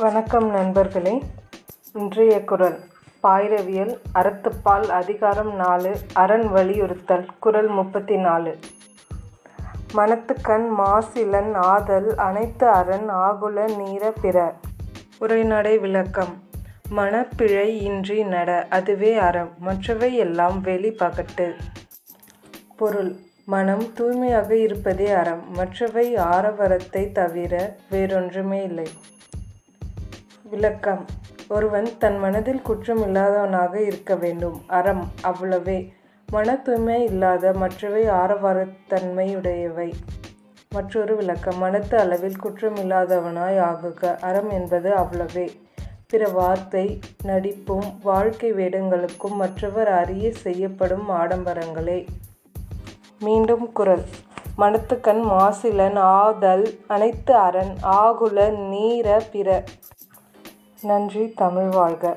வணக்கம் நண்பர்களே. இன்றைய குரல் பாயிரவியல் அறத்துப்பால் அதிகாரம் நாலு அரண் வலியுறுத்தல் குரல் முப்பத்தி நாலு மனத்துக்கண் மாசிலன் ஆதல் அனைத்து அரண் ஆகுல நீர பிற. உரைநடை விளக்கம் மனப்பிழை இன்றி நட அதுவே அறம் மற்றவை எல்லாம் வெளி பகட்டு. பொருள் மனம் தூய்மையாக இருப்பதே அறம் மற்றவை ஆரவரத்தை தவிர வேறொன்றுமே இல்லை. விளக்கம். ஒருவன் தன் மனதில் குற்றம் இல்லாதவனாக இருக்க வேண்டும். அறம் அவ்வளவே. மன தூய்மை இல்லாத மற்றவை ஆரவாரத்தன்மையுடையவை. மற்றொரு விளக்கம். மனத்து அளவில் குற்றம் இல்லாதவனாய் ஆகுக. அறம் என்பது அவ்வளவே. பிற வார்த்தை நடிப்பும் வாழ்க்கை வேடங்களுக்கும் மற்றவர் அறிய செய்யப்படும் ஆடம்பரங்களே. மீண்டும் குரல். மனத்துக்கண் மாசிலன் ஆதல் அனைத்து அரண் ஆகுல நீர பிற நன்றி தமிழ் வாழ்க.